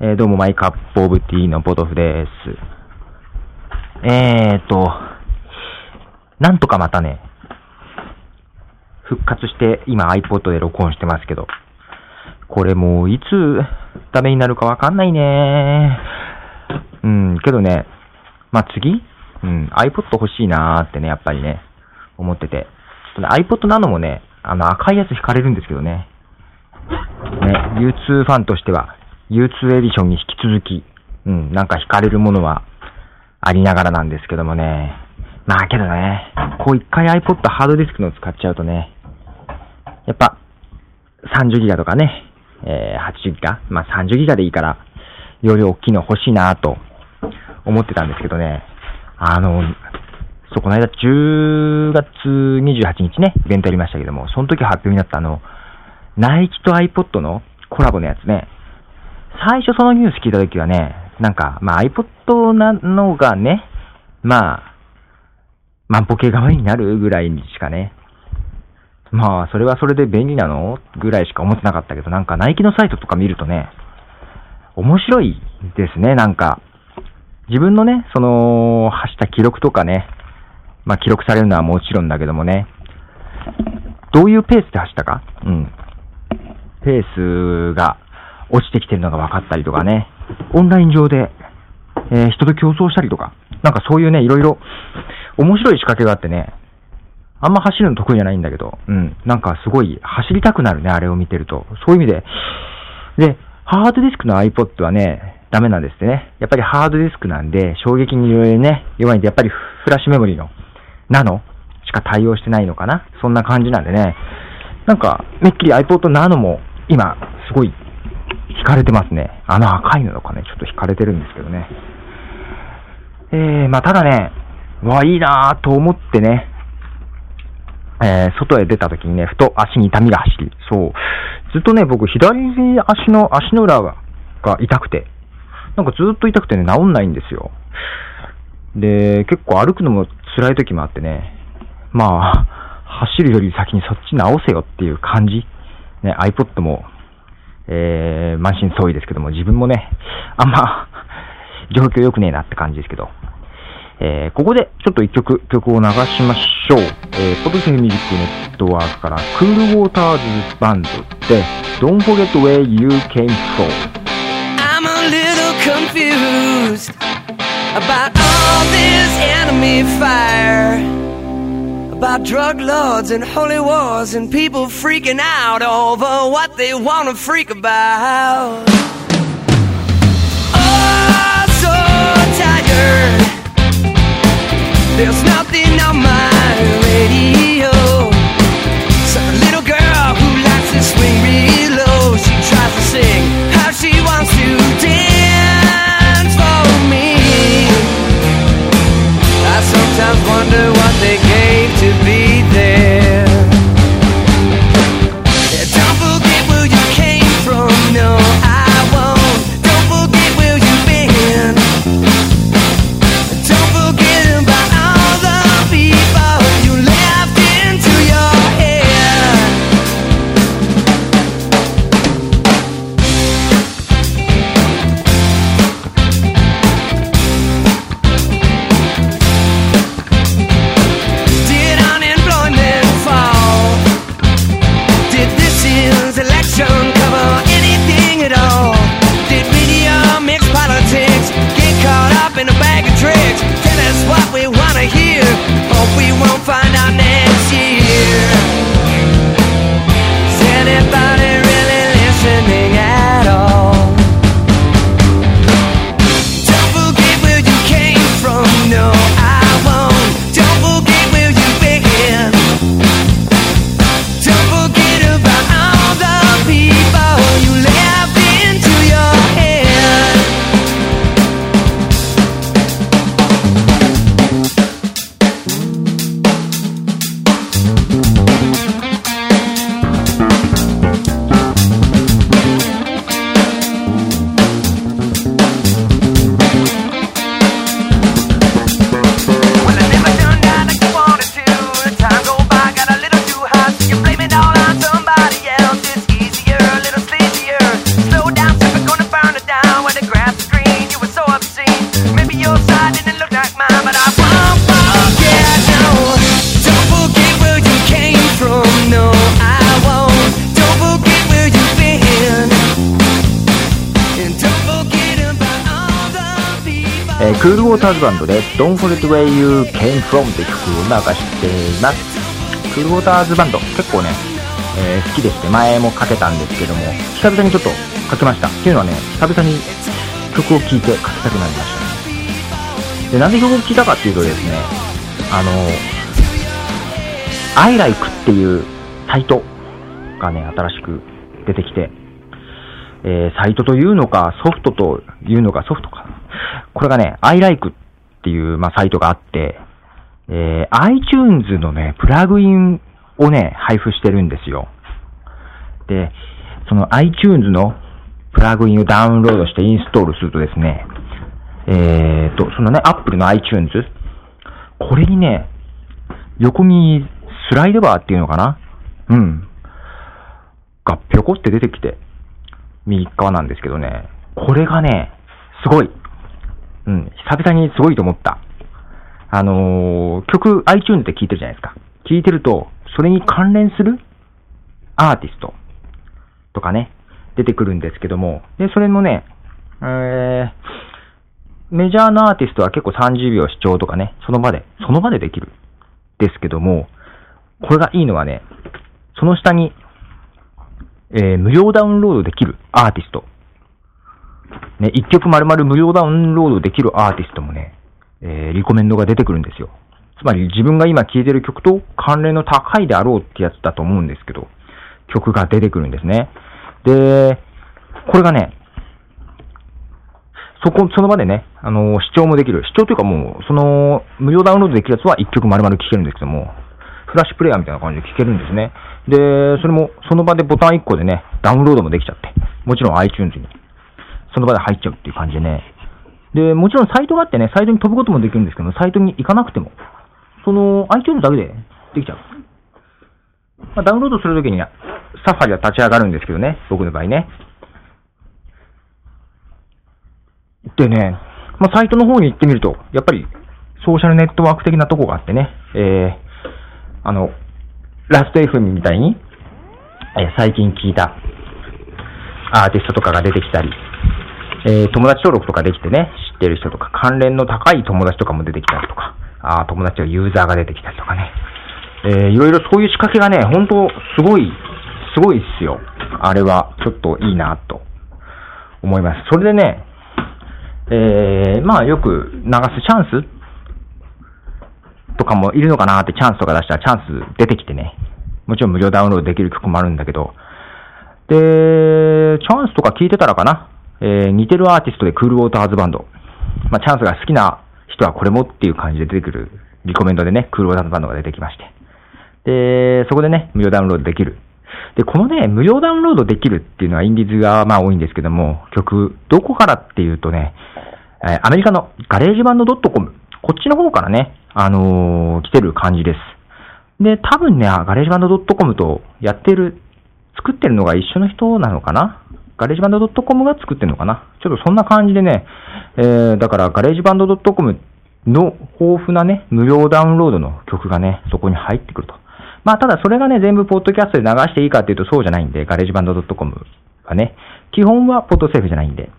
えー、どうもマイカップオブティーのポトフです。えーと、なんとかまたね、復活して今 iPod で録音してますけど、これもういつダメになるかわかんないねうん、けどね、まあ、次うん、iPod 欲しいなーってね、やっぱりね、思ってて。ね iPod なのもね、あの赤いやつ引かれるんですけどね。ね、U2 ファンとしては、U2 エディションに引き続き、うん、なんか惹かれるものはありながらなんですけどもね。まあけどね、こう一回 iPod ハードディスクの使っちゃうとね、やっぱ30ギガとかね、えー、80ギガまあ30ギガでいいから、より大きいの欲しいなと思ってたんですけどね、あの、そう、この間10月28日ね、イベントやりましたけども、その時発表になったあの、ナイキと iPod のコラボのやつね、最初そのニュース聞いたときはね、なんか、まあ iPod なのがね、まあ、万歩計代わりになるぐらいにしかね、まあ、それはそれで便利なの？ぐらいしか思ってなかったけど、なんかナイキのサイトとか見るとね、面白いですね、なんか。自分のね、その、走った記録とかね、まあ記録されるのはもちろんだけどもね、どういうペースで走ったか？うん。ペースが落ちてきてるのが分かったりとかね、オンライン上で、えー、人と競争したりとか、なんかそういうね、いろいろ面白い仕掛けがあってね、あんま走るの得意じゃないんだけど、うん、なんかすごい走りたくなるね、あれを見てると。そういう意味で。で、ハードディスクの iPod はね、ダメなんですってね。やっぱりハードディスクなんで、衝撃にね、弱いんで、やっぱりフラッシュメモリーのナノしか対応してないのかなそんな感じなんでね。なんか、めっきり iPod ナノも今、すごい惹かれてますね。あの赤いのとかね、ちょっと惹かれてるんですけどね。えー、まあ、ただね、わ、いいなぁと思ってね、えー、外へ出た時にね、ふと足に痛みが走り、そう。ずっとね、僕、左足の、足の裏が痛くて、なんかずっと痛くてね、治んないんですよ。で、結構歩くのも辛い時もあってね、まあ、走るより先にそっち直せよっていう感じ。ね、iPod もえー、満身創痍ですけども、自分もね、あんま、状況良くねえなって感じですけど、えー、ここでちょっと一曲、曲を流しましょう。えー、ポトスミュージックネットワークから、クールウォーターズバンドで、Don't Forget Where You Came From. I'm a little confused about all this enemy fire. About drug lords and holy wars and people freaking out over what they want to freak about. Oh, so tired. There's nothing on my radio. A bag of tricks? クールウォーターズバンドで Don't Forget Where You Came From って曲を流しています。クールウォーターズバンド結構ね、えー、好きでして前もかけたんですけども、久々にちょっとかけました。っていうのはね、久々に曲を聴いてかけたくなりましたね。で、なんで曲を聴いたかっていうとですね、あの、iLike っていうサイトがね、新しく出てきて、えー、サイトというのか、ソフトというのか、ソフトか。これがね、iLike っていう、まあ、サイトがあって、えー、iTunes のね、プラグインをね、配布してるんですよ。で、その iTunes のプラグインをダウンロードしてインストールするとですね、えーと、そのね、Apple の iTunes、これにね、横にスライドバーっていうのかな？うん。がぴょこって出てきて、右側なんですけどね、これがね、すごい。うん、久々にすごいと思った。あのー、曲 iTunes で聴いてるじゃないですか。聴いてると、それに関連するアーティストとかね、出てくるんですけども、で、それもね、えー、メジャーなアーティストは結構30秒視聴とかね、その場で、その場でできる。ですけども、これがいいのはね、その下に、えー、無料ダウンロードできるアーティスト。ね、一曲丸々無料ダウンロードできるアーティストもね、えー、リコメンドが出てくるんですよ。つまり自分が今聴いてる曲と関連の高いであろうってやつだと思うんですけど、曲が出てくるんですね。で、これがね、そこ、その場でね、あの、視聴もできる。視聴というかもう、その、無料ダウンロードできるやつは1曲丸々聴けるんですけども、フラッシュプレイヤーみたいな感じで聴けるんですね。で、それも、その場でボタン1個でね、ダウンロードもできちゃって、もちろん iTunes に、その場で入っちゃうっていう感じでね。で、もちろんサイトがあってね、サイトに飛ぶこともできるんですけど、サイトに行かなくても、その iTunes だけでできちゃう。まあ、ダウンロードするときには、サファリは立ち上がるんですけどね、僕の場合ね。でね、まあ、サイトの方に行ってみると、やっぱり、ソーシャルネットワーク的なとこがあってね、えー、あの、ラスト FM みたいに、えー、最近聞いたアーティストとかが出てきたり、えー、友達登録とかできてね、知ってる人とか、関連の高い友達とかも出てきたりとか、あ友達がユーザーが出てきたりとかね、えー、いろいろそういう仕掛けがね、本当すごい、すごいっすよ。あれは、ちょっといいな、と思います。それでね、えー、まあよく流すチャンスとかもいるのかなってチャンスとか出したらチャンス出てきてね。もちろん無料ダウンロードできる曲もあるんだけど、で、チャンスとか聞いてたらかな、えー、似てるアーティストでクールウォーターズバンド。まあ、チャンスが好きな人はこれもっていう感じで出てくるリコメンドでね、クールウォーターズバンドが出てきまして。で、そこでね、無料ダウンロードできる。で、このね、無料ダウンロードできるっていうのはインディーズがまあ多いんですけども、曲、どこからっていうとね、えー、アメリカのガレージバンド .com、こっちの方からね、あのー、来てる感じです。で、多分ね、 GarageBand.com とやってる、作ってるのが一緒の人なのかな？ GarageBand.com が作ってるのかな？ちょっとそんな感じでね、えー、だからガレージバンド .com の豊富なね、無料ダウンロードの曲がね、そこに入ってくると。まあ、ただそれがね、全部ポッドキャストで流していいかっていうとそうじゃないんで、 GarageBand.com はね、基本はポッドセーフじゃないんで、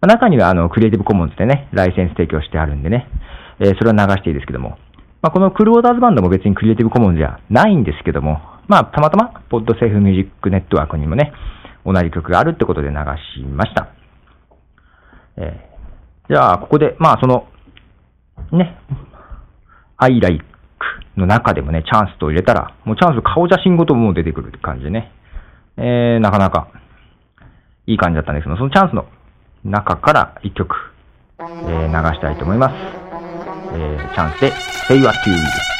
まあ、中にはあの、クリエイティブコモンズでね、ライセンス提供してあるんでね、えー、それは流していいですけども、まあ、このクルーオーダーズバンドも別にクリエイティブコモンズじゃないんですけども、まあ、たまたま、ポッドセーフミュージックネットワークにもね、同じ曲があるってことで流しました。えー、じゃあ、ここで、まあ、その、ね、I like の中でもね、チャンスと入れたら、もうチャンス顔写真ごともう出てくるって感じでね、えー、なかなかいい感じだったんですけど、そのチャンスの中から一曲、えー、流したいと思います。えー、チャンスで Say What You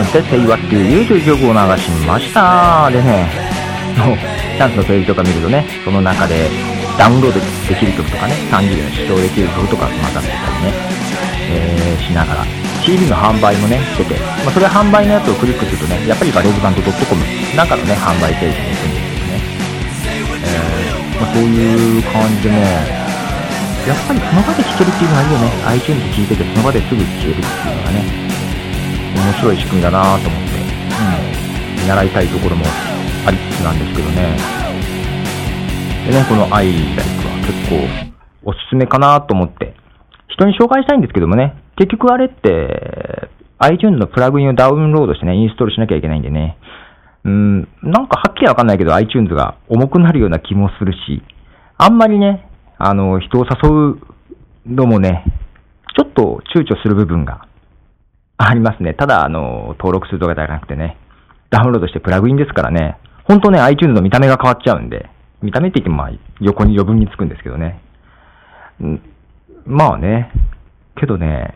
ンスで Say What You という曲を流しました。でね、のチャンスのページとか見るとね、その中でダウンロードできる曲とかね、30秒試聴できる曲とかまた出たりね、えーしながら、CD の販売もね、してて、まあ、それ販売のやつをクリックするとね、やっぱりガレージバンド .com なんかのね、販売ページに行くんですけどね。えーまあ、そういう感じでね、やっぱりその場で聴けるっていうのがいいよね。iTunes 聴いててその場ですぐ聴けるっていうのがね。面白い仕組みだなと思って、うん、見習いたいところもありつつなんですけどね。でね、この i ライクは結構おすすめかなと思って、人に紹介したいんですけどもね、結局あれって、iTunes のプラグインをダウンロードしてね、インストールしなきゃいけないんでね、うん、なんかはっきりわかんないけど iTunes が重くなるような気もするし、あんまりね、あの、人を誘うのもね、ちょっと躊躇する部分がありますね。ただ、あの、登録するとかじゃなくてね、ダウンロードしてプラグインですからね、本当ね、iTunes の見た目が変わっちゃうんで、見た目って言ってもまあ、横に余分につくんですけどね。んまあね、けどね、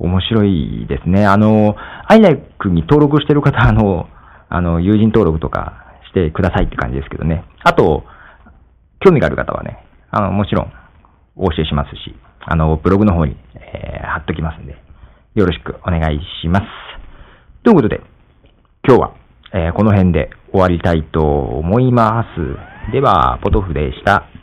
面白いですね。あの、iLike に登録してる方、あの、あの、友人登録とかしてくださいって感じですけどね。あと、興味がある方はね、あの、もちろん、お教えしますし、あの、ブログの方に、えー貼っときますんで、よろしくお願いします。ということで、今日は、えーこの辺で終わりたいと思います。では、ポトフでした。